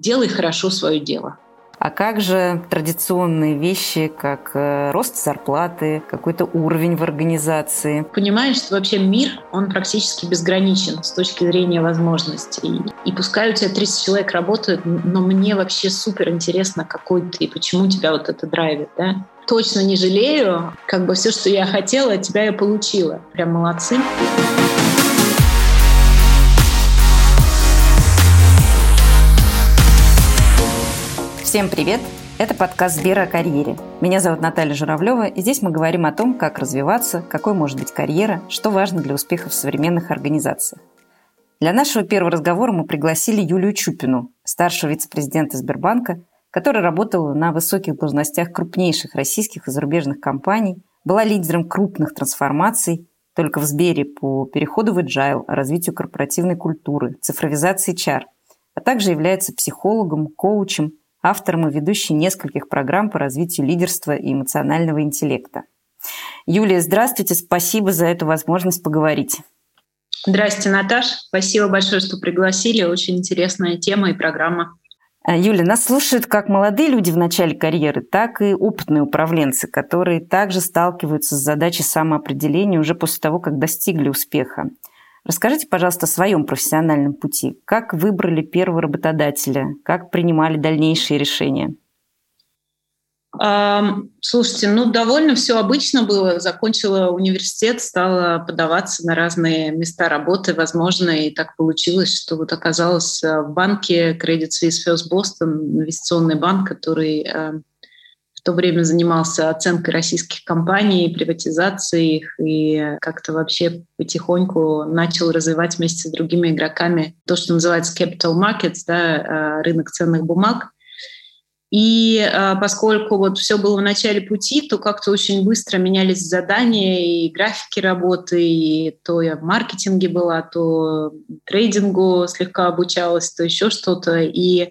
делай хорошо свое дело. А как же традиционные вещи, как э, рост зарплаты, какой-то уровень в организации? Понимаешь, что вообще мир, он практически безграничен с точки зрения возможностей. И пускай у тебя 30 человек работают, но мне вообще супер интересно, какой ты и почему тебя вот это драйвит, да? Точно не жалею. Как бы все, что я хотела, от тебя я получила. Прям молодцы. Всем привет! Это подкаст «Сбера о карьере». Меня зовут Наталья Журавлева, и здесь мы говорим о том, как развиваться, какой может быть карьера, что важно для успеха в современных организациях. Для нашего первого разговора мы пригласили Юлию Чупину, старшего вице-президента Сбербанка, которая работала на высоких должностях крупнейших российских и зарубежных компаний, была лидером крупных трансформаций, только в Сбере по переходу в agile, развитию корпоративной культуры, цифровизации HR, а также является психологом, коучем – автором и ведущей нескольких программ по развитию лидерства и эмоционального интеллекта. Юлия, здравствуйте, спасибо за эту возможность поговорить. Здравствуйте, Наташ. Спасибо большое, что пригласили. Очень интересная тема и программа. А, Юля, нас слушают как молодые люди в начале карьеры, так и опытные управленцы, которые также сталкиваются с задачей самоопределения уже после того, как достигли успеха. Расскажите, пожалуйста, о своем профессиональном пути. Как выбрали первого работодателя? Как принимали дальнейшие решения? Слушайте, ну довольно все обычно было. Закончила университет, стала подаваться на разные места работы, возможно, и так получилось, что вот оказалась в банке Credit Suisse First Boston, инвестиционный банк, который то время занимался оценкой российских компаний, приватизацией их и как-то вообще потихоньку начал развивать вместе с другими игроками то, что называется capital markets, да, э, рынок ценных бумаг. И э, поскольку вот все было в начале пути, то как-то очень быстро менялись задания и графики работы, и то я в маркетинге была, то трейдингу слегка обучалась, то еще что-то. И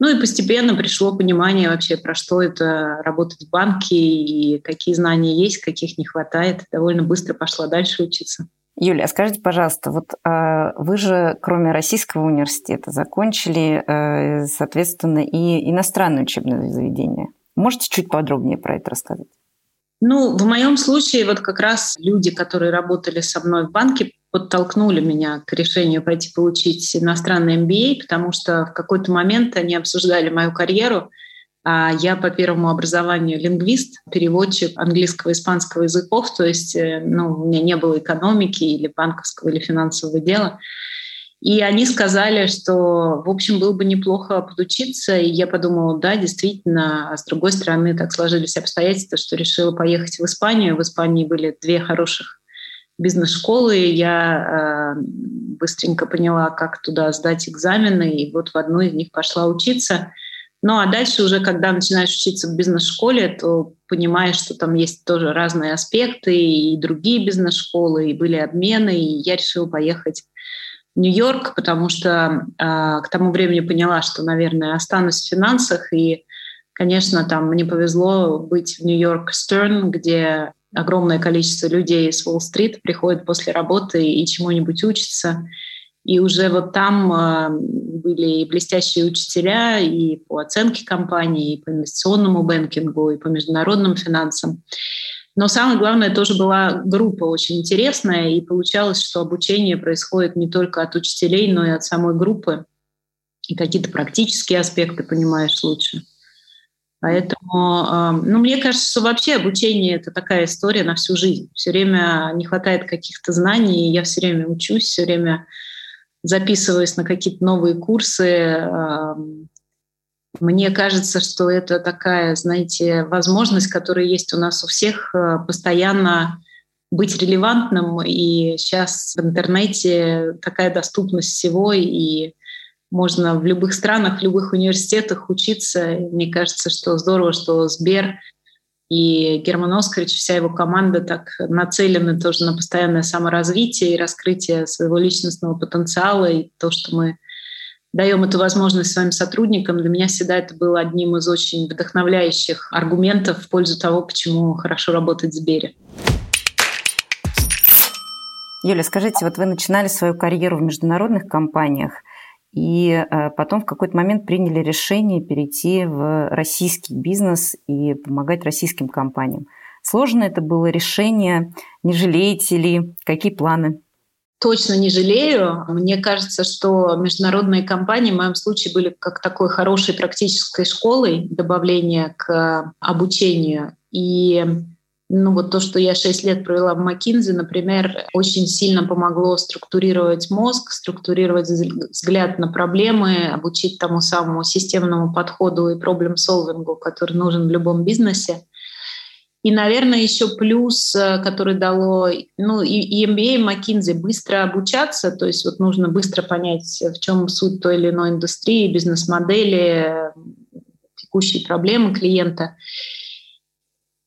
ну и постепенно пришло понимание вообще, про что это работать в банке и какие знания есть, каких не хватает. Довольно быстро пошла дальше учиться. Юля, а скажите, пожалуйста, вот э, вы же, кроме российского университета, закончили, э, соответственно, и иностранное учебное заведение. Можете чуть подробнее про это рассказать? Ну, в моем случае вот как раз люди, которые работали со мной в банке, подтолкнули меня к решению пойти получить иностранный MBA, потому что в какой-то момент они обсуждали мою карьеру. А я по первому образованию лингвист, переводчик английского и испанского языков, то есть э, ну, у меня не было экономики или банковского или финансового дела. И они сказали, что, в общем, было бы неплохо подучиться. И я подумала, да, действительно. А с другой стороны, так сложились обстоятельства, что решила поехать в Испанию. В Испании были две хороших бизнес-школы, я э, быстренько поняла, как туда сдать экзамены, и вот в одну из них пошла учиться. Ну а дальше уже, когда начинаешь учиться в бизнес-школе, то понимаешь, что там есть тоже разные аспекты, и другие бизнес-школы, и были обмены, и я решила поехать Нью-Йорк, потому что э, к тому времени поняла, что, наверное, останусь в финансах, и, конечно, там мне повезло быть в Нью-Йорк Стерн, где огромное количество людей с Уолл-стрит приходят после работы и чему-нибудь учатся. И уже вот там э, были и блестящие учителя и по оценке компании, и по инвестиционному бэнкингу, и по международным финансам. Но самое главное, тоже была группа очень интересная, и получалось, что обучение происходит не только от учителей, но и от самой группы. И какие-то практические аспекты понимаешь лучше. Поэтому, ну, мне кажется, что вообще обучение — это такая история на всю жизнь. Все время не хватает каких-то знаний, я все время учусь, все время записываюсь на какие-то новые курсы. Мне кажется, что это такая, знаете, возможность, которая есть у нас у всех, э, постоянно быть релевантным. И сейчас в интернете такая доступность всего, и можно в любых странах, в любых университетах учиться. Мне кажется, что здорово, что Сбер и Герман Оскарович, вся его команда так нацелены тоже на постоянное саморазвитие и раскрытие своего личностного потенциала. И то, что мы даем эту возможность своим сотрудникам, для меня всегда это было одним из очень вдохновляющих аргументов в пользу того, почему хорошо работать в Сбере. Юля, скажите, вот вы начинали свою карьеру в международных компаниях – и э, потом в какой-то момент приняли решение перейти в российский бизнес и помогать российским компаниям. Сложно это было решение? Не жалеете ли? Какие планы? Точно не жалею. Мне кажется, что международные компании в моем случае были как такой хорошей практической школой добавления к обучению. И ну вот то, что я шесть лет провела в Макинзе, например, очень сильно помогло структурировать мозг, структурировать взгляд на проблемы, обучить тому самому системному подходу и проблем-солвингу, который нужен в любом бизнесе. И, наверное, еще плюс, э, который дало, ну, и, MBA, и McKinsey, быстро обучаться, то есть вот нужно быстро понять, в чем суть той или иной индустрии, бизнес-модели, текущие проблемы клиента.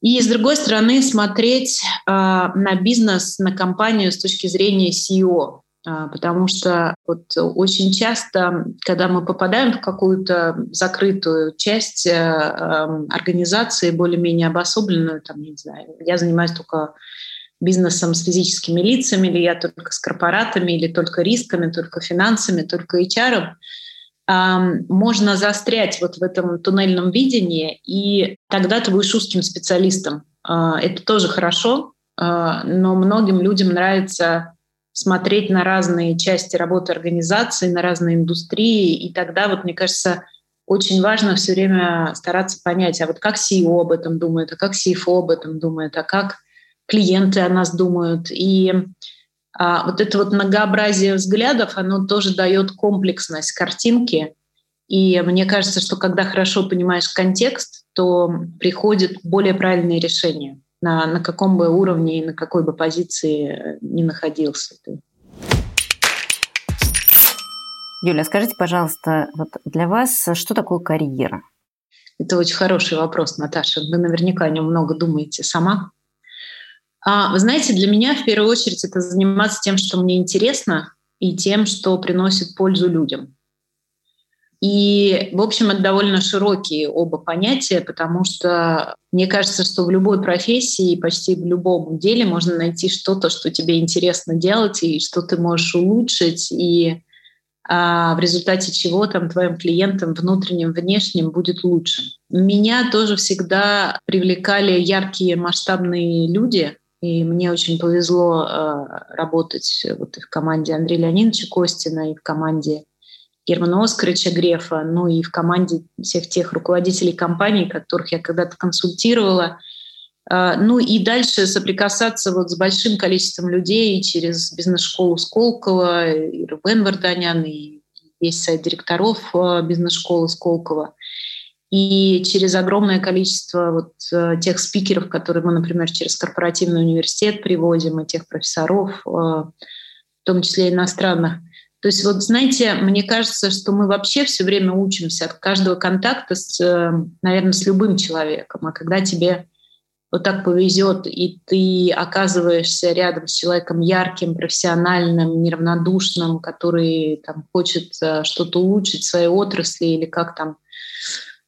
И, с другой стороны, смотреть э, на бизнес, на компанию с точки зрения CEO. Э, потому что вот очень часто, когда мы попадаем в какую-то закрытую часть э, э, организации, более-менее обособленную, там, не знаю, я занимаюсь только бизнесом с физическими лицами, или я только с корпоратами, или только рисками, только финансами, только HR, можно застрять вот в этом туннельном видении, и тогда ты будешь узким специалистом. А, это тоже хорошо, а, но многим людям нравится смотреть на разные части работы организации, на разные индустрии, и тогда, вот мне кажется, очень важно все время стараться понять, а вот как CEO об этом думает, а как CFO об этом думает, а как клиенты о нас думают. И а вот это вот многообразие взглядов, оно тоже дает комплексность картинки. И мне кажется, что когда хорошо понимаешь контекст, то приходит более правильные решения на, на каком бы уровне и на какой бы позиции не находился ты. Юля, скажите, пожалуйста, вот для вас что такое карьера? Это очень хороший вопрос, Наташа. Вы наверняка о нем много думаете сама. А, вы знаете, для меня в первую очередь это заниматься тем, что мне интересно, и тем, что приносит пользу людям. И, в общем, это довольно широкие оба понятия, потому что мне кажется, что в любой профессии, почти в любом деле можно найти что-то, что тебе интересно делать, и что ты можешь улучшить, и а, в результате чего там твоим клиентам внутренним, внешним будет лучше. Меня тоже всегда привлекали яркие масштабные люди, и мне очень повезло э, работать вот в команде Андрея Леонидовича Костина, и в команде Германа Оскаровича Грефа, ну и в команде всех тех руководителей компаний, которых я когда-то консультировала. Э, ну и дальше соприкасаться вот с большим количеством людей через бизнес-школу Сколково, и Рубен Варданян, и весь сайт директоров э, бизнес-школы Сколково и через огромное количество вот э, тех спикеров, которые мы, например, через корпоративный университет привозим, и тех профессоров, в том числе иностранных. То есть вот знаете, мне кажется, что мы вообще все время учимся от каждого контакта с, э, наверное, с любым человеком. А когда тебе вот так повезет, и ты оказываешься рядом с человеком ярким, профессиональным, неравнодушным, который там, хочет что-то улучшить в своей отрасли или как там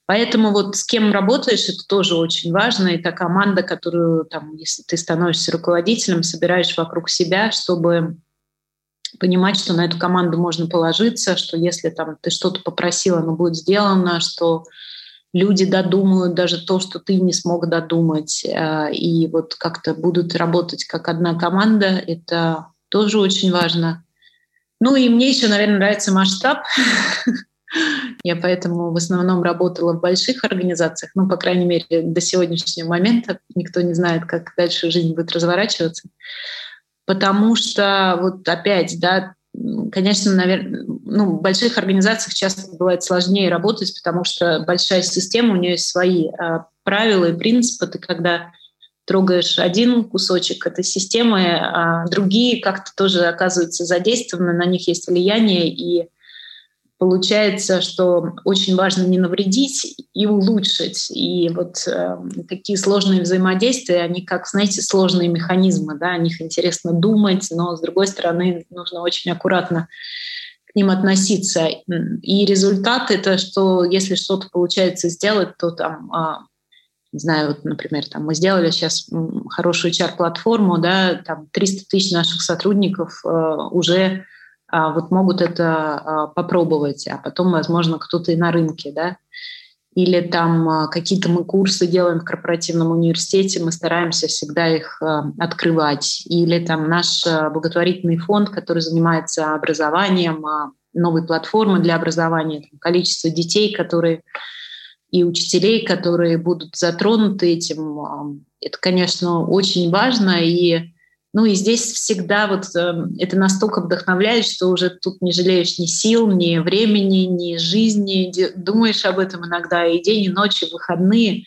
Поэтому вот с кем работаешь, это тоже очень важно. И та команда, которую, там, если ты становишься руководителем, собираешь вокруг себя, чтобы понимать, что на эту команду можно положиться, что если там ты что-то попросила, оно будет сделано, что люди додумают даже то, что ты не смог додумать, э, и вот как-то будут работать как одна команда, это тоже очень важно. Ну и мне еще, наверное, нравится масштаб. Я поэтому в основном работала в больших организациях, ну, по крайней мере, до сегодняшнего момента. Никто не знает, как дальше жизнь будет разворачиваться. Потому что, вот опять, да, конечно, наверное, ну, в больших организациях часто бывает сложнее работать, потому что большая система, у нее есть свои а, правила и принципы. Ты когда трогаешь один кусочек этой системы, а другие как-то тоже оказываются задействованы, на них есть влияние, и получается, что очень важно не навредить и улучшить. И вот э, такие сложные взаимодействия, они как, знаете, сложные механизмы, да, о них интересно думать, но с другой стороны нужно очень аккуратно к ним относиться. И результат это, что если что-то получается сделать, то там э, не знаю, вот, например, там мы сделали сейчас хорошую HR-платформу, да, там 300 тысяч наших сотрудников э, уже вот могут это а, попробовать, а потом, возможно, кто-то и на рынке, да. Или там а, какие-то мы курсы делаем в корпоративном университете, мы стараемся всегда их а, открывать. Или там наш благотворительный фонд, который занимается образованием, новой платформы для образования, там, количество детей, которые и учителей, которые будут затронуты этим. Это, конечно, очень важно. И ну и здесь всегда вот э, это настолько вдохновляет, что уже тут не жалеешь ни сил, ни времени, ни жизни. Думаешь об этом иногда и день, и ночь, и выходные.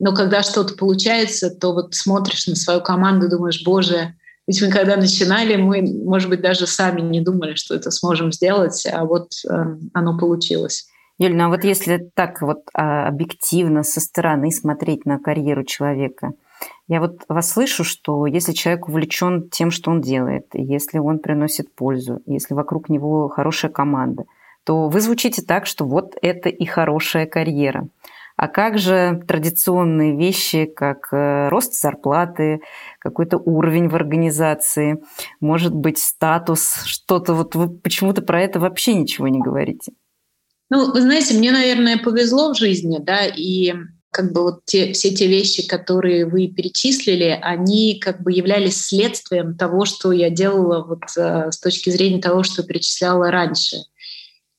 Но когда что-то получается, то вот смотришь на свою команду, думаешь, боже, ведь мы когда начинали, мы, может быть, даже сами не думали, что это сможем сделать, а вот э, оно получилось. Юль, ну а вот если так вот а, объективно со стороны смотреть на карьеру человека – я вот вас слышу, что если человек увлечен тем, что он делает, если он приносит пользу, если вокруг него хорошая команда, то вы звучите так, что вот это и хорошая карьера. А как же традиционные вещи, как э, рост зарплаты, какой-то уровень в организации, может быть, статус, что-то вот вы почему-то про это вообще ничего не говорите? Ну, вы знаете, мне, наверное, повезло в жизни, да, и как бы вот те, все те вещи, которые вы перечислили, они как бы являлись следствием того, что я делала вот э, с точки зрения того, что перечисляла раньше.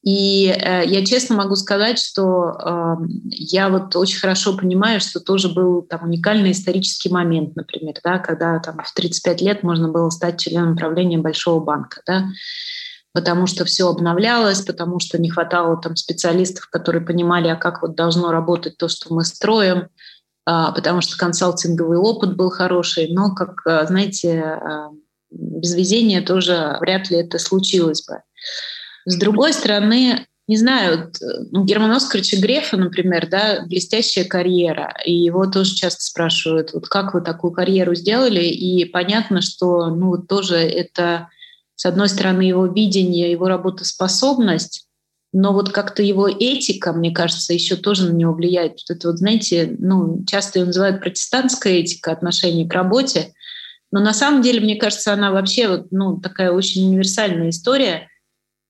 И э, я честно могу сказать, что э, я вот очень хорошо понимаю, что тоже был там уникальный исторический момент, например, да, когда там в 35 лет можно было стать членом правления большого банка, да, потому что все обновлялось, потому что не хватало там специалистов, которые понимали, а как вот должно работать то, что мы строим, а, потому что консалтинговый опыт был хороший, но, как, а, знаете, а, без везения тоже вряд ли это случилось бы. С другой стороны, не знаю, ну, Германа Оскаровича Грефа, например, да, блестящая карьера, и его тоже часто спрашивают, вот как вы такую карьеру сделали, и понятно, что ну, тоже это с одной стороны, его видение, его работоспособность, но вот как-то его этика, мне кажется, еще тоже на него влияет. Вот это вот, знаете, ну, часто ее называют протестантская этика отношения к работе, но на самом деле, мне кажется, она вообще вот, ну, такая очень универсальная история.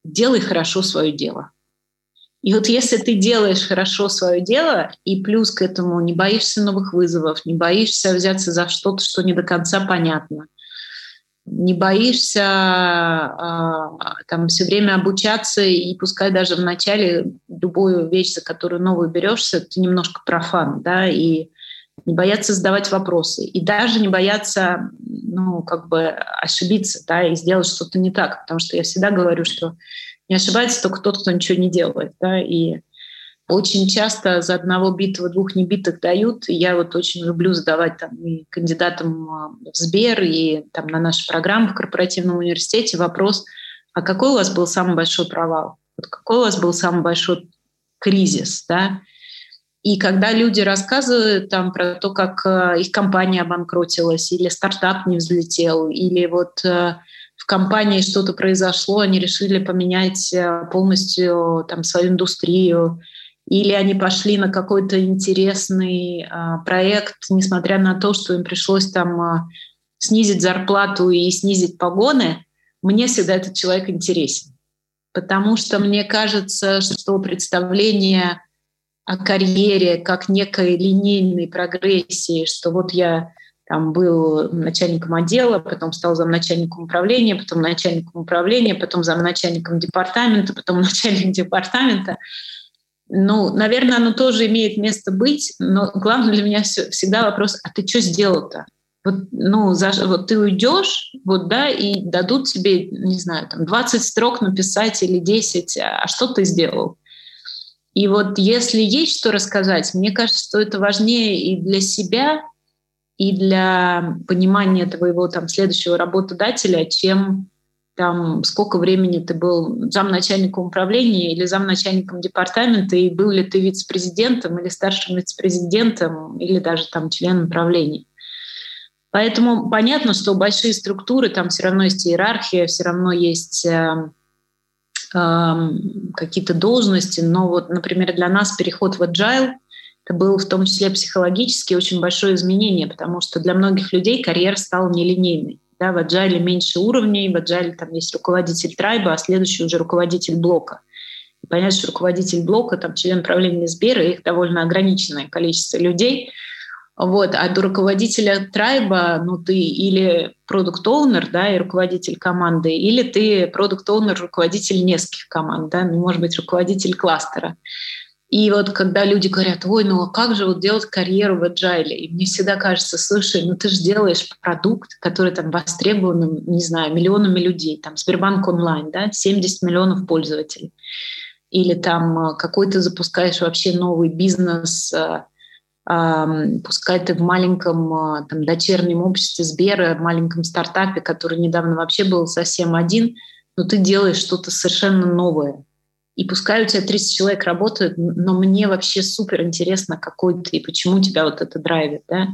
Делай хорошо свое дело. И вот если ты делаешь хорошо свое дело, и плюс к этому не боишься новых вызовов, не боишься взяться за что-то, что не до конца понятно, не боишься а, там все время обучаться, и пускай даже в начале любую вещь, за которую новую берешься, ты немножко профан, да, и не бояться задавать вопросы, и даже не бояться, ну, как бы ошибиться, да, и сделать что-то не так, потому что я всегда говорю, что не ошибается только тот, кто ничего не делает, да, и очень часто за одного битого двух небитых дают. Я вот очень люблю задавать там и кандидатам а, в Сбер, и там на нашей программе в корпоративном университете вопрос, а какой у вас был самый большой провал? Вот какой у вас был самый большой кризис, да? И когда люди рассказывают там про то, как э, их компания обанкротилась, или стартап не взлетел, или вот э, в компании что-то произошло, они решили поменять э, полностью там свою индустрию, или они пошли на какой-то интересный а, проект, несмотря на то, что им пришлось там а, снизить зарплату и снизить погоны, мне всегда этот человек интересен. Потому что мне кажется, что представление о карьере как некой линейной прогрессии, что вот я там был начальником отдела, потом стал замначальником управления, потом начальником управления, потом замначальником департамента, потом начальник департамента — ну, наверное, оно тоже имеет место быть, но главное для меня всегда вопрос, а ты что сделал-то? Вот, ну, за, вот ты уйдешь, вот, да, и дадут тебе, не знаю, там 20 строк написать или 10, а что ты сделал? И вот если есть что рассказать, мне кажется, что это важнее и для себя, и для понимания твоего там следующего работодателя, чем там, сколько времени ты был замначальником управления или замначальником департамента, и был ли ты вице-президентом или старшим вице-президентом, или даже там членом правления. Поэтому понятно, что большие структуры, там все равно есть иерархия, все равно есть э, э, какие-то должности, но вот, например, для нас переход в agile это было в том числе психологически очень большое изменение, потому что для многих людей карьера стала нелинейной Да, в agile меньше уровней, в agile там есть руководитель трайба, а следующий уже руководитель блока. И понятно, что руководитель блока, там член правления Сбера, их довольно ограниченное количество людей – вот, а до руководителя трайба, ну, ты или продукт оунер да, и руководитель команды, или ты продукт оунер руководитель нескольких команд, да, ну, может быть, руководитель кластера. И вот когда люди говорят, ой, ну а как же вот делать карьеру в agile? И мне всегда кажется, слушай, ну ты же делаешь продукт, который там востребован, не знаю, миллионами людей, там Сбербанк онлайн, да, 70 миллионов пользователей. Или там э, какой то запускаешь вообще новый бизнес, э, пускай ты в маленьком а, там, дочернем обществе Сбера, маленьком стартапе, который недавно вообще был совсем один, но ты делаешь что-то совершенно новое. И пускай у тебя 30 человек работают, но мне вообще супер интересно, какой ты и почему тебя вот это драйвит. Да?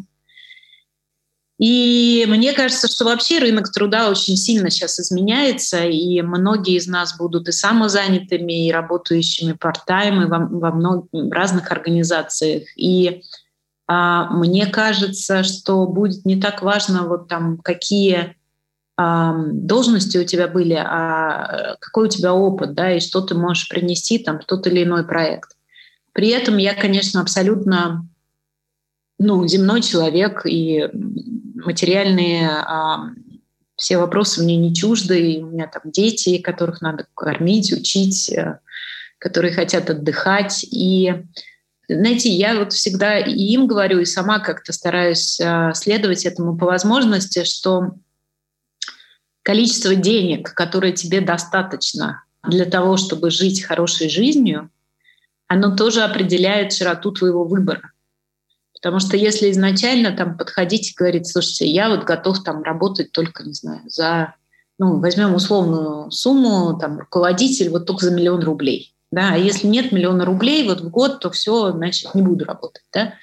И мне кажется, что вообще рынок труда очень сильно сейчас изменяется, и многие из нас будут и самозанятыми, и работающими part-time, во, во многих разных организациях. И а, мне кажется, что будет не так важно, вот там, какие должности у тебя были, а какой у тебя опыт, да, и что ты можешь принести там в тот или иной проект. При этом я, конечно, абсолютно ну, земной человек, и материальные а, все вопросы мне не чужды, и у меня там дети, которых надо кормить, учить, э, которые хотят отдыхать. И, знаете, я вот всегда и им говорю, и сама как-то стараюсь а, следовать этому по возможности, что количество денег, которое тебе достаточно для того, чтобы жить хорошей жизнью, оно тоже определяет широту твоего выбора. Потому что если изначально там подходить и говорить, слушайте, я вот готов там работать только, не знаю, за, ну, возьмем условную сумму, там, руководитель вот только за миллион рублей. Да, а если нет миллиона рублей вот в год, то все, значит, не буду работать. Да?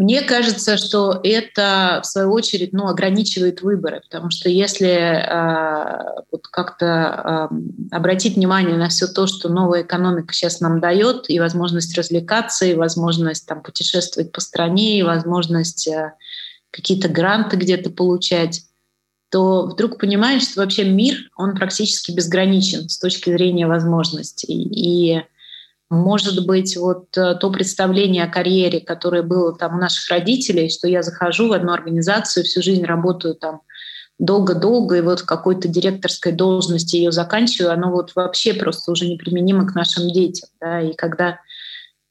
Мне кажется, что это, в свою очередь, ну, ограничивает выборы, потому что если э, вот как-то э, обратить внимание на все то, что новая экономика сейчас нам дает, и возможность развлекаться, и возможность там, путешествовать по стране, и возможность э, какие-то гранты где-то получать, то вдруг понимаешь, что вообще мир, он практически безграничен с точки зрения возможностей. И может быть, вот э, то представление о карьере, которое было там у наших родителей, что я захожу в одну организацию, всю жизнь работаю там долго-долго, и вот в какой-то директорской должности ее заканчиваю, оно вот вообще просто уже неприменимо к нашим детям. Да? И когда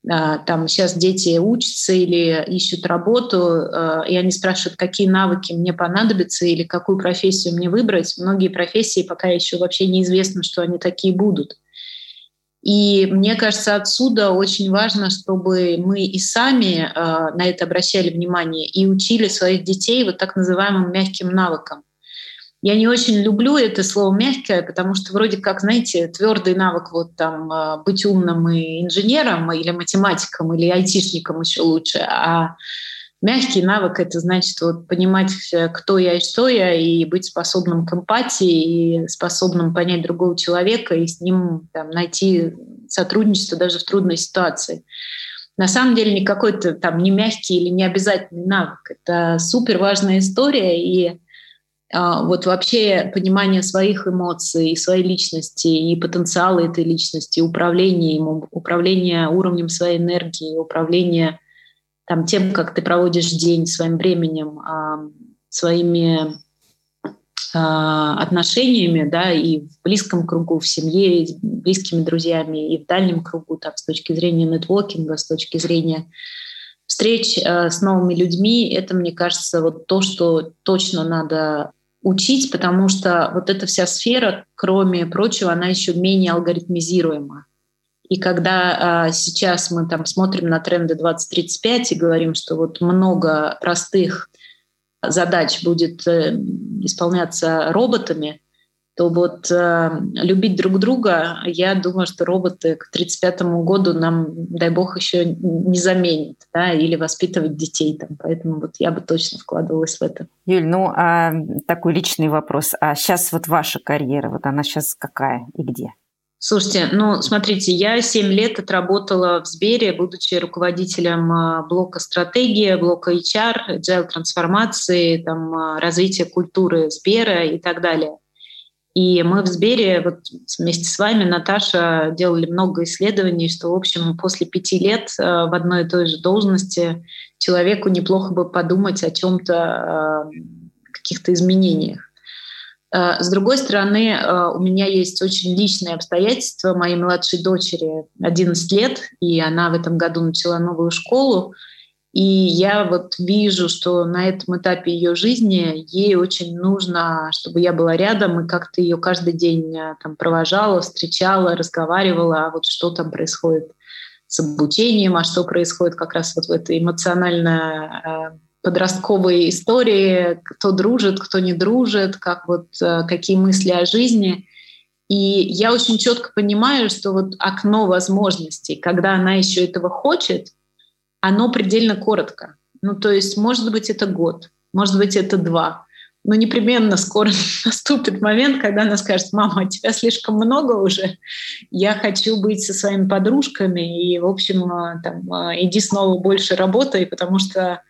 а, там сейчас дети учатся или ищут работу, а, и они спрашивают, какие навыки мне понадобятся или какую профессию мне выбрать. Многие профессии пока еще вообще неизвестно, что они такие будут. И мне кажется, отсюда очень важно, чтобы мы и сами э, на это обращали внимание и учили своих детей вот так называемым мягким навыкам. Я не очень люблю это слово мягкое, потому что вроде как, знаете, твердый навык вот там э, быть умным и инженером или математиком или айтишником еще лучше, а Мягкий навык — это значит вот понимать, э, кто я и что я, и быть способным к эмпатии, и способным понять другого человека, и с ним там, найти сотрудничество даже в трудной ситуации. На самом деле никакой то там не мягкий или не обязательный навык. Это супер важная история, и а, вот вообще понимание своих эмоций, своей личности и потенциала этой личности, управление им, управление уровнем своей энергии, управление там, тем, как ты проводишь день, своим временем, своими а, отношениями, да, и в близком кругу, в семье, с близкими друзьями, и в дальнем кругу, так, с точки зрения нетворкинга, с точки зрения встреч а, с новыми людьми, это, мне кажется, вот то, что точно надо учить, потому что вот эта вся сфера, кроме прочего, она еще менее алгоритмизируема. И когда а, сейчас мы там смотрим на тренды 2035 и говорим, что вот много простых задач будет э, исполняться роботами, то вот э, любить друг друга, я думаю, что роботы к 35 году нам, дай бог, еще не заменят, да, или воспитывать детей там. Поэтому вот я бы точно вкладывалась в это. Юль, ну а такой личный вопрос. А сейчас вот ваша карьера, вот она сейчас какая и где? Слушайте, ну, смотрите, я 7 лет отработала в Сбере, будучи руководителем а, блока стратегии, блока HR, agile трансформации, там, а, развития культуры Сбера и так далее. И мы в Сбере вот вместе с вами, Наташа, делали много исследований, что, в общем, после пяти лет а, в одной и той же должности человеку неплохо бы подумать о чем-то, каких-то изменениях. Э, с другой стороны, э, у меня есть очень личные обстоятельства. Моей младшей дочери 11 лет, и она в этом году начала новую школу. И я вот вижу, что на этом этапе ее жизни ей очень нужно, чтобы я была рядом и как-то ее каждый день э, там провожала, встречала, разговаривала, а вот что там происходит с обучением, а что происходит как раз вот в этой эмоционально подростковые истории, кто дружит, кто не дружит, как вот э, какие мысли о жизни. И я очень четко понимаю, что вот окно возможностей, когда она еще этого хочет, оно предельно коротко. Ну, то есть, может быть, это год, может быть, это два. Но непременно скоро наступит момент, когда она скажет, мама, тебя слишком много уже, я хочу быть со своими подружками, и, в общем, э, там, э, иди снова больше работай, потому что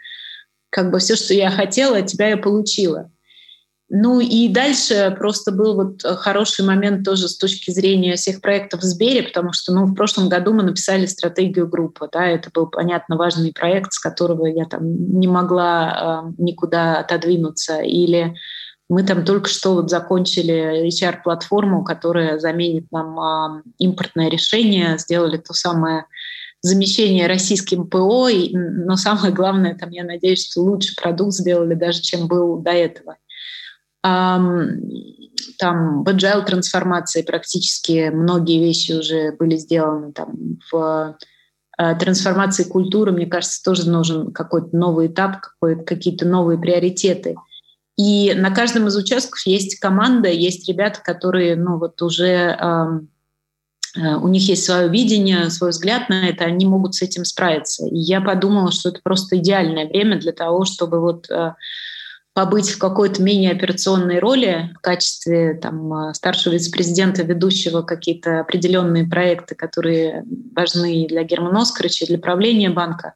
как бы все, что я хотела, от тебя я получила. Ну и дальше просто был вот хороший момент тоже с точки зрения всех проектов в Сбере, потому что ну, в прошлом году мы написали стратегию группы. Да, это был, понятно, важный проект, с которого я там не могла э, никуда отодвинуться. Или мы там только что вот закончили HR-платформу, которая заменит нам э, импортное решение, сделали то самое замещение российским ПО, но самое главное, там, я надеюсь, что лучше продукт сделали даже, чем был до этого. Там в agile трансформации практически многие вещи уже были сделаны. Там, в э, трансформации культуры, мне кажется, тоже нужен какой-то новый этап, какие-то новые приоритеты. И на каждом из участков есть команда, есть ребята, которые ну, вот уже Э, у них есть свое видение, свой взгляд на это, они могут с этим справиться. И я подумала, что это просто идеальное время для того, чтобы вот э, побыть в какой-то менее операционной роли в качестве там, э, старшего вице-президента, ведущего какие-то определенные проекты, которые важны для Германа Оскаровича, для правления банка.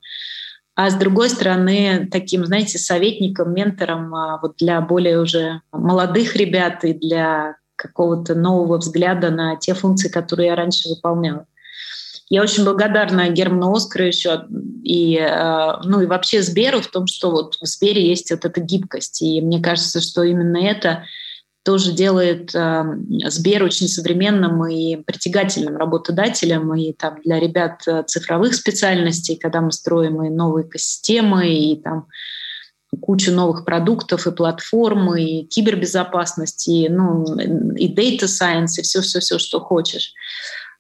А с другой стороны, таким, знаете, советником, ментором вот для более уже молодых ребят и для какого-то нового взгляда на те функции, которые я раньше выполняла. Я очень благодарна Герману Оскаровичу и, э, ну, и вообще Сберу в том, что вот в Сбере есть вот эта гибкость. И мне кажется, что именно это тоже делает э, Сбер очень современным и притягательным работодателем и там для ребят э, цифровых специальностей, когда мы строим и новые экосистемы, и там кучу новых продуктов и платформ, и кибербезопасности, и, ну, и data science, и все-все-все, что хочешь.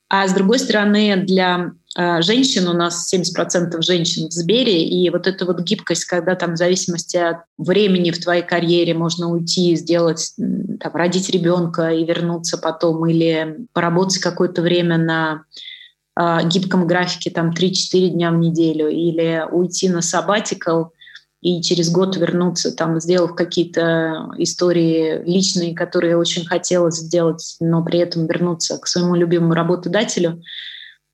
А с другой стороны, для э, женщин, у нас 70% женщин в Сбере, и вот эта вот гибкость, когда там в зависимости от времени в твоей карьере можно уйти, сделать, там, родить ребенка и вернуться потом, или поработать какое-то время на э, гибком графике, там 3-4 дня в неделю, или уйти на sabbatical – и через год вернуться, там, сделав какие-то истории личные, которые очень хотелось сделать, но при этом вернуться к своему любимому работодателю.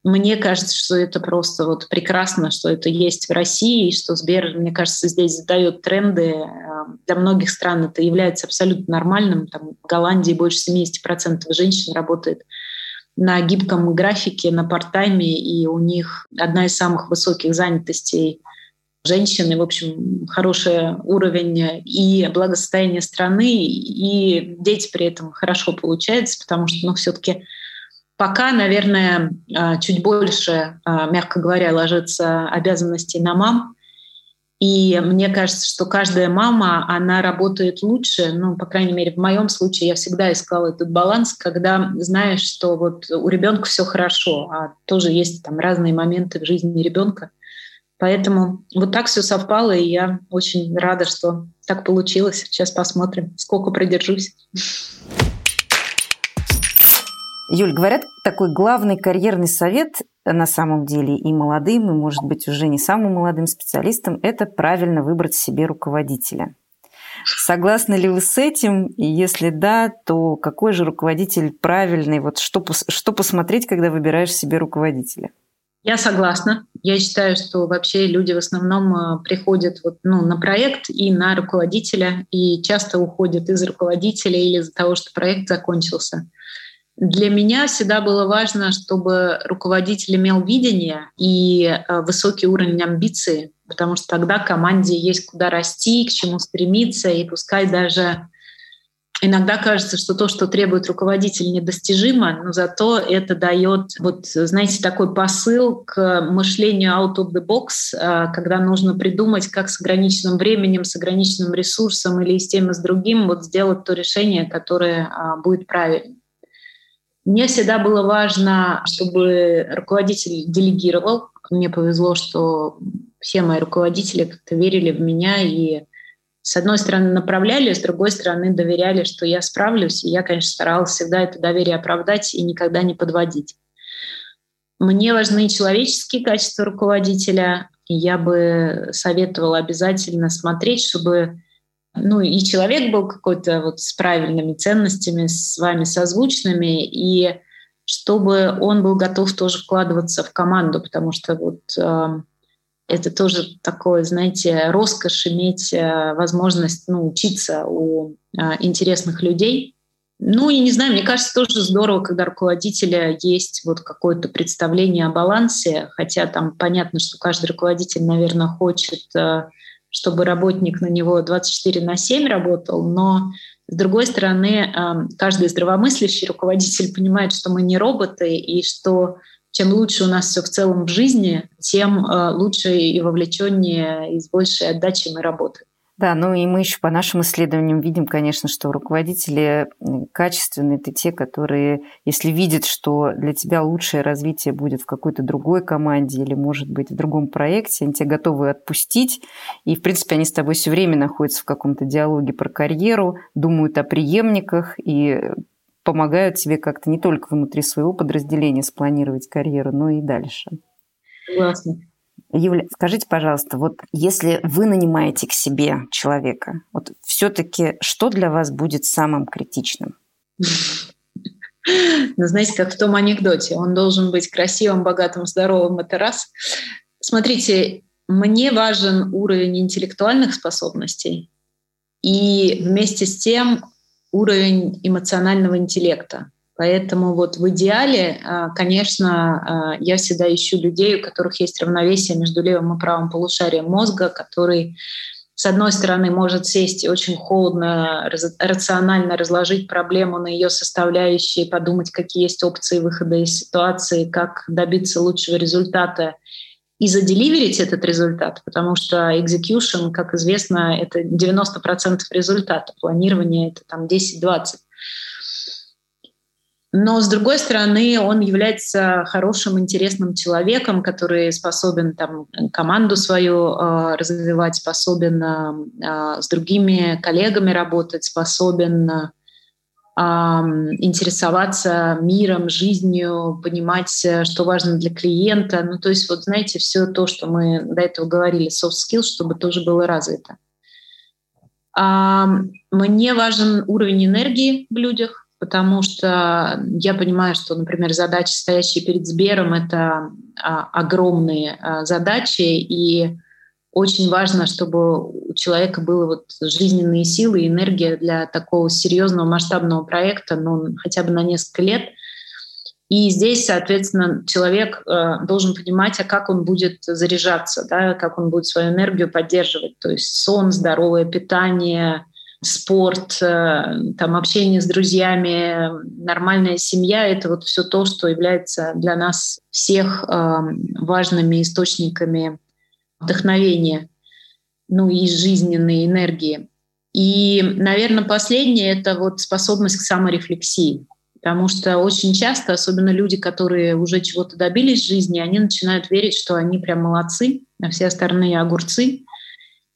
Мне кажется, что это просто вот прекрасно, что это есть в России, и что Сбер, мне кажется, здесь задает тренды. Для многих стран это является абсолютно нормальным. Там, в Голландии больше 70% женщин работает на гибком графике, на парт-тайме, и у них одна из самых высоких занятостей женщины, в общем, хороший уровень и благосостояние страны, и дети при этом хорошо получаются, потому что, ну, все-таки пока, наверное, а, чуть больше, а, мягко говоря, ложится обязанностей на мам, и мне кажется, что каждая мама, она работает лучше, ну, по крайней мере, в моем случае я всегда искала этот баланс, когда знаешь, что вот у ребенка все хорошо, а тоже есть там разные моменты в жизни ребенка, Поэтому вот так все совпало, и я очень рада, что так получилось. Сейчас посмотрим, сколько продержусь. Юль, говорят, такой главный карьерный совет на самом деле и молодым, и, может быть, уже не самым молодым специалистам – это правильно выбрать себе руководителя. Согласны ли вы с этим? И если да, то какой же руководитель правильный? Вот что, что посмотреть, когда выбираешь себе руководителя? Я согласна. Я считаю, что вообще люди в основном э, приходят вот, ну, на проект и на руководителя, и часто уходят из руководителя или из-за того, что проект закончился. Для меня всегда было важно, чтобы руководитель имел видение и э, высокий уровень амбиции, потому что тогда команде есть куда расти, к чему стремиться, и пускай даже иногда кажется, что то, что требует руководитель, недостижимо, но зато это дает, вот, знаете, такой посыл к мышлению out of the box, э, когда нужно придумать, как с ограниченным временем, с ограниченным ресурсом или с тем и с другим вот сделать то решение, которое а, будет правильным. Мне всегда было важно, чтобы руководитель делегировал. Мне повезло, что все мои руководители как-то верили в меня и с одной стороны направляли, с другой стороны доверяли, что я справлюсь. И я, конечно, старалась всегда это доверие оправдать и никогда не подводить. Мне важны человеческие качества руководителя. Я бы советовала обязательно смотреть, чтобы ну, и человек был какой-то вот с правильными ценностями, с вами созвучными, и чтобы он был готов тоже вкладываться в команду, потому что вот это тоже такое, знаете, роскошь иметь э, возможность ну, учиться у э, интересных людей. Ну и не знаю, мне кажется, тоже здорово, когда руководителя есть вот какое-то представление о балансе, хотя там понятно, что каждый руководитель, наверное, хочет э, чтобы работник на него 24 на 7 работал, но с другой стороны, каждый здравомыслящий руководитель понимает, что мы не роботы, и что чем лучше у нас все в целом в жизни, тем э, лучше и вовлеченнее и с большей отдачей мы работаем. Да, ну и мы еще по нашим исследованиям видим, конечно, что руководители качественные – это те, которые, если видят, что для тебя лучшее развитие будет в какой-то другой команде или, может быть, в другом проекте, они тебя готовы отпустить. И, в принципе, они с тобой все время находятся в каком-то диалоге про карьеру, думают о преемниках и помогают тебе как-то не только внутри своего подразделения спланировать карьеру, но и дальше. Согласна. Юля, скажите, пожалуйста, вот если вы нанимаете к себе человека, вот все-таки что для вас будет самым критичным? Ну, знаете, как в том анекдоте, он должен быть красивым, богатым, здоровым, это раз. Смотрите, мне важен уровень интеллектуальных способностей и вместе с тем уровень эмоционального интеллекта. Поэтому вот в идеале, а, конечно, а, я всегда ищу людей, у которых есть равновесие между левым и правым полушарием мозга, который с одной стороны, может сесть и очень холодно, рационально разложить проблему на ее составляющие, подумать, какие есть опции выхода из ситуации, как добиться лучшего результата и заделиверить этот результат, потому что execution, как известно, это 90% результата, планирование — это там 10-20%. Но, с другой стороны, он является хорошим, интересным человеком, который способен там, команду свою э, развивать, способен э, с другими коллегами работать, способен э, интересоваться миром, жизнью, понимать, что важно для клиента. Ну, то есть, вот знаете, все то, что мы до этого говорили, soft skills, чтобы тоже было развито. Мне важен уровень энергии в людях, потому что я понимаю, что, например, задачи, стоящие перед Сбером, это а, огромные а, задачи, и очень важно, чтобы у человека было вот жизненные силы и энергия для такого серьезного масштабного проекта, ну, хотя бы на несколько лет. И здесь, соответственно, человек э, должен понимать, а как он будет заряжаться, да, как он будет свою энергию поддерживать. То есть сон, здоровое питание, спорт, э, там, общение с друзьями, нормальная семья — это вот все то, что является для нас всех э, важными источниками вдохновения, ну и жизненной энергии. И, наверное, последнее — это вот способность к саморефлексии. Потому что очень часто, особенно люди, которые уже чего-то добились в жизни, они начинают верить, что они прям молодцы, а все остальные огурцы,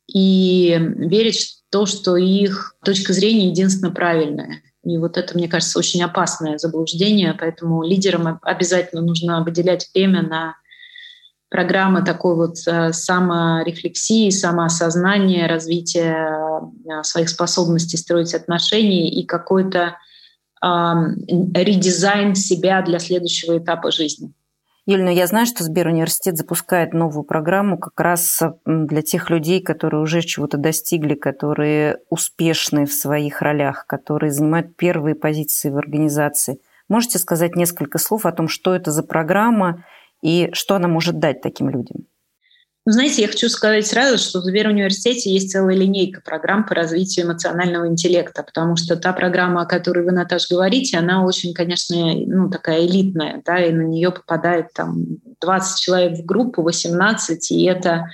и верить, то, что их точка зрения единственно правильная. И вот это, мне кажется, очень опасное заблуждение, поэтому лидерам обязательно нужно выделять время на программа такой вот э, саморефлексии, самоосознания, развития э, своих способностей строить отношения и какой-то редизайн себя для следующего этапа жизни. Юль, ну я знаю, что Сберуниверситет запускает новую программу как раз для тех людей, которые уже чего-то достигли, которые успешны в своих ролях, которые занимают первые позиции в организации. Можете сказать несколько слов о том, что это за программа и что она может дать таким людям? Ну, знаете, я хочу сказать сразу, что в Сберуниверситете есть целая линейка программ по развитию эмоционального интеллекта, потому что та программа, о которой вы, Наташа, говорите, она очень, конечно, ну, такая элитная, да, и на нее попадает там 20 человек в группу, 18, и это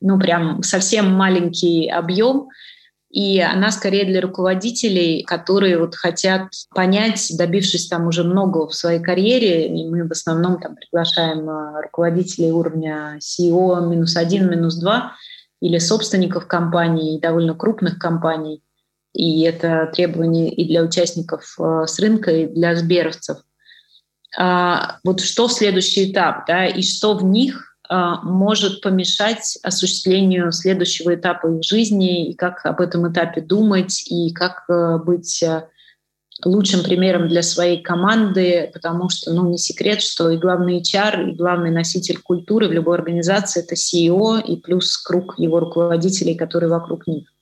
ну, прям совсем маленький объем, и она скорее для руководителей, которые вот хотят понять, добившись там уже много в своей карьере, и мы в основном там приглашаем а, руководителей уровня CEO минус один, минус два, или собственников компаний, довольно крупных компаний. И это требование и для участников а, с рынка, и для сберовцев. А, вот что следующий этап, да, и что в них может помешать осуществлению следующего этапа их жизни, и как об этом этапе думать, и как э, быть э, лучшим примером для своей команды, потому что, ну, не секрет, что и главный HR, и главный носитель культуры в любой организации — это CEO и плюс круг его руководителей, которые вокруг них.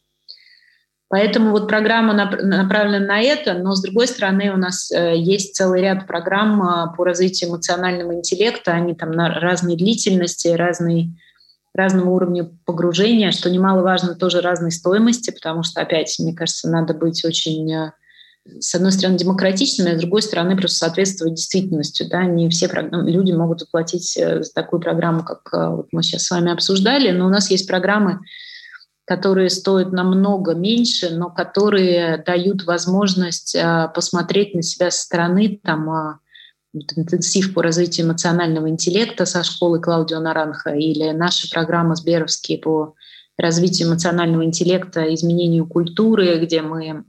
Поэтому вот программа направлена на это, но с другой стороны у нас э, есть целый ряд программ э, по развитию эмоционального интеллекта, они там на разной длительности, разной, разного уровня погружения, что немаловажно тоже разной стоимости, потому что, опять, мне кажется, надо быть очень э, с одной стороны, демократичными, а с другой стороны, просто соответствовать действительности. Да? Не все люди могут заплатить за такую программу, как вот мы сейчас с вами обсуждали, но у нас есть программы, которые стоят намного меньше, но которые дают возможность а, посмотреть на себя со стороны, там, а, интенсив по развитию эмоционального интеллекта со школы Клаудио Наранха или наши программы Сберовские по развитию эмоционального интеллекта, изменению культуры, где мы э,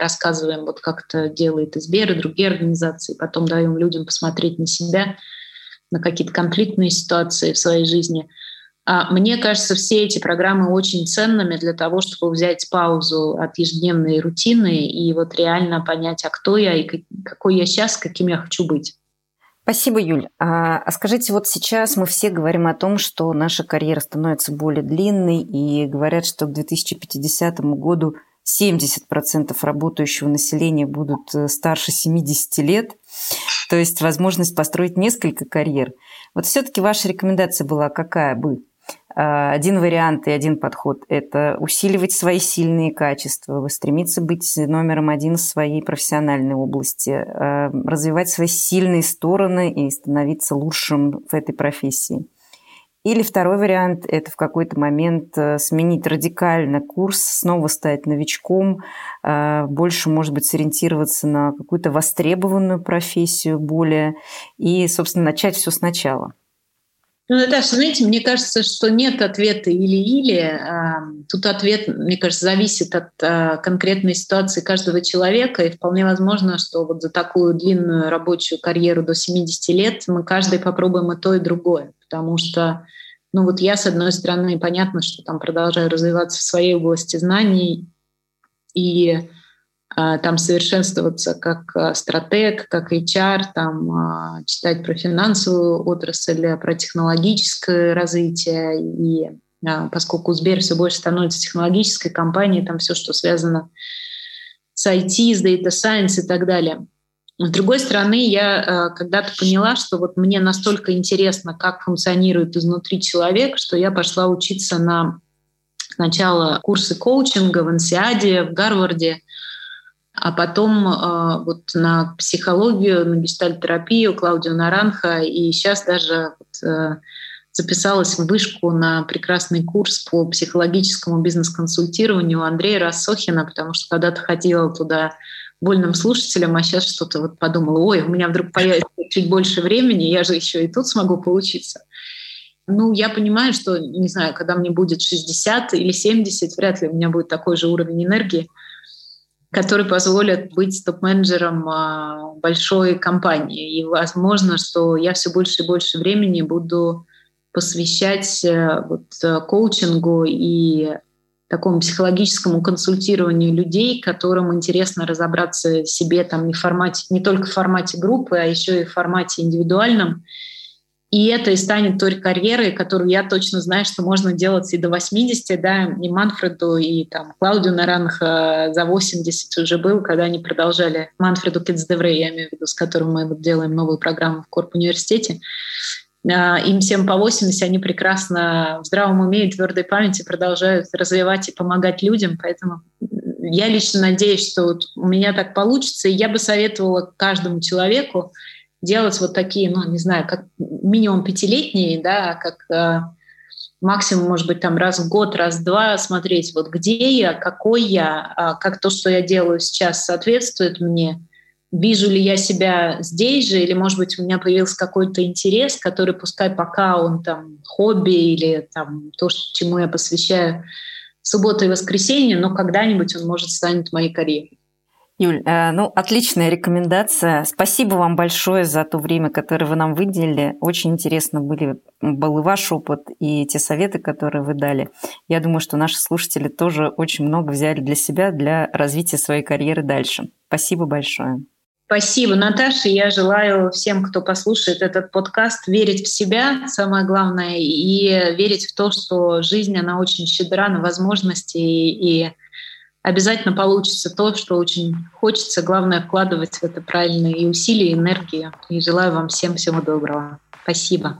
рассказываем, вот как это делает Сбер и другие организации, потом даем людям посмотреть на себя, на какие-то конфликтные ситуации в своей жизни – мне кажется, все эти программы очень ценными для того, чтобы взять паузу от ежедневной рутины и вот реально понять, а кто я и какой я сейчас, каким я хочу быть. Спасибо, Юль. А, а скажите, вот сейчас мы все говорим о том, что наша карьера становится более длинной, и говорят, что к 2050 году 70% работающего населения будут э, старше 70 лет, то есть возможность построить несколько карьер. Вот все-таки ваша рекомендация была какая бы? А, один вариант и один подход – это усиливать свои сильные качества, стремиться быть номером один в своей профессиональной области, а, развивать свои сильные стороны и становиться лучшим в этой профессии. Или второй вариант – это в какой-то момент э, сменить радикально курс, снова стать новичком, больше, может быть, сориентироваться на какую-то востребованную профессию более и, собственно, начать все сначала. Ну, Наташа, знаете, мне кажется, что нет ответа или-или. Тут ответ, мне кажется, зависит от а, конкретной ситуации каждого человека. И вполне возможно, что вот за такую длинную рабочую карьеру до 70 лет мы каждый попробуем и то, и другое. Потому что, ну вот я, с одной стороны, понятно, что там продолжаю развиваться в своей области знаний, и а, там совершенствоваться как а, стратег, как HR, там, а, читать про финансовую отрасль, про технологическое развитие. И поскольку Сбер все больше становится технологической компанией, там все, что связано с IT, с Data Science и так далее. С другой стороны, я когда-то поняла, что вот мне настолько интересно, как функционирует изнутри человек, что я пошла учиться на сначала курсы коучинга в Инсиаде, в Гарварде, а потом э, вот на психологию, на гештальтерапию Клаудио Наранха, и сейчас даже вот, э, записалась в вышку на прекрасный курс по психологическому бизнес-консультированию Андрея Рассохина, потому что когда-то ходила туда вольным слушателем, а сейчас что-то вот подумала, ой, у меня вдруг появится чуть больше времени, я же еще и тут смогу поучиться. Ну, я понимаю, что, не знаю, когда мне будет 60 или 70, вряд ли у меня будет такой же уровень энергии, который позволит быть топ-менеджером а, большой компании. И возможно, что я все больше и больше времени буду посвящать э, вот, э, коучингу и такому психологическому консультированию людей, которым интересно разобраться себе там не, формате, не только в формате группы, а еще и в формате индивидуальном. И это и станет той карьерой, которую я точно знаю, что можно делать и до 80, да, и Манфреду, и там Клаудио Наранх за 80 уже был, когда они продолжали Манфреду Китсдевре, я имею в виду, с которым мы вот делаем новую программу в Корп университете. А, им всем по 80, они прекрасно в здравом уме и твердой памяти продолжают развивать и помогать людям, поэтому я лично надеюсь, что вот у меня так получится, и я бы советовала каждому человеку делать вот такие, ну, не знаю, как минимум пятилетние, да, как э, максимум, может быть, там раз в год, раз в два смотреть, вот где я, какой я, а как то, что я делаю сейчас, соответствует мне, вижу ли я себя здесь же, или, может быть, у меня появился какой-то интерес, который, пускай пока он там хобби или там то, чему я посвящаю субботу и воскресенье, но когда-нибудь он может станет моей карьерой. Юль, э, ну, отличная рекомендация. Спасибо вам большое за то время, которое вы нам выделили. Очень интересно были, был и ваш опыт, и те советы, которые вы дали. Я думаю, что наши слушатели тоже очень много взяли для себя, для развития своей карьеры дальше. Спасибо большое. Спасибо, Наташа. Я желаю всем, кто послушает этот подкаст, верить в себя, самое главное, и верить в то, что жизнь, она очень щедра на возможности, и обязательно получится то, что очень хочется. Главное, вкладывать в это правильные и усилия, и энергию. И желаю вам всем всего доброго. Спасибо.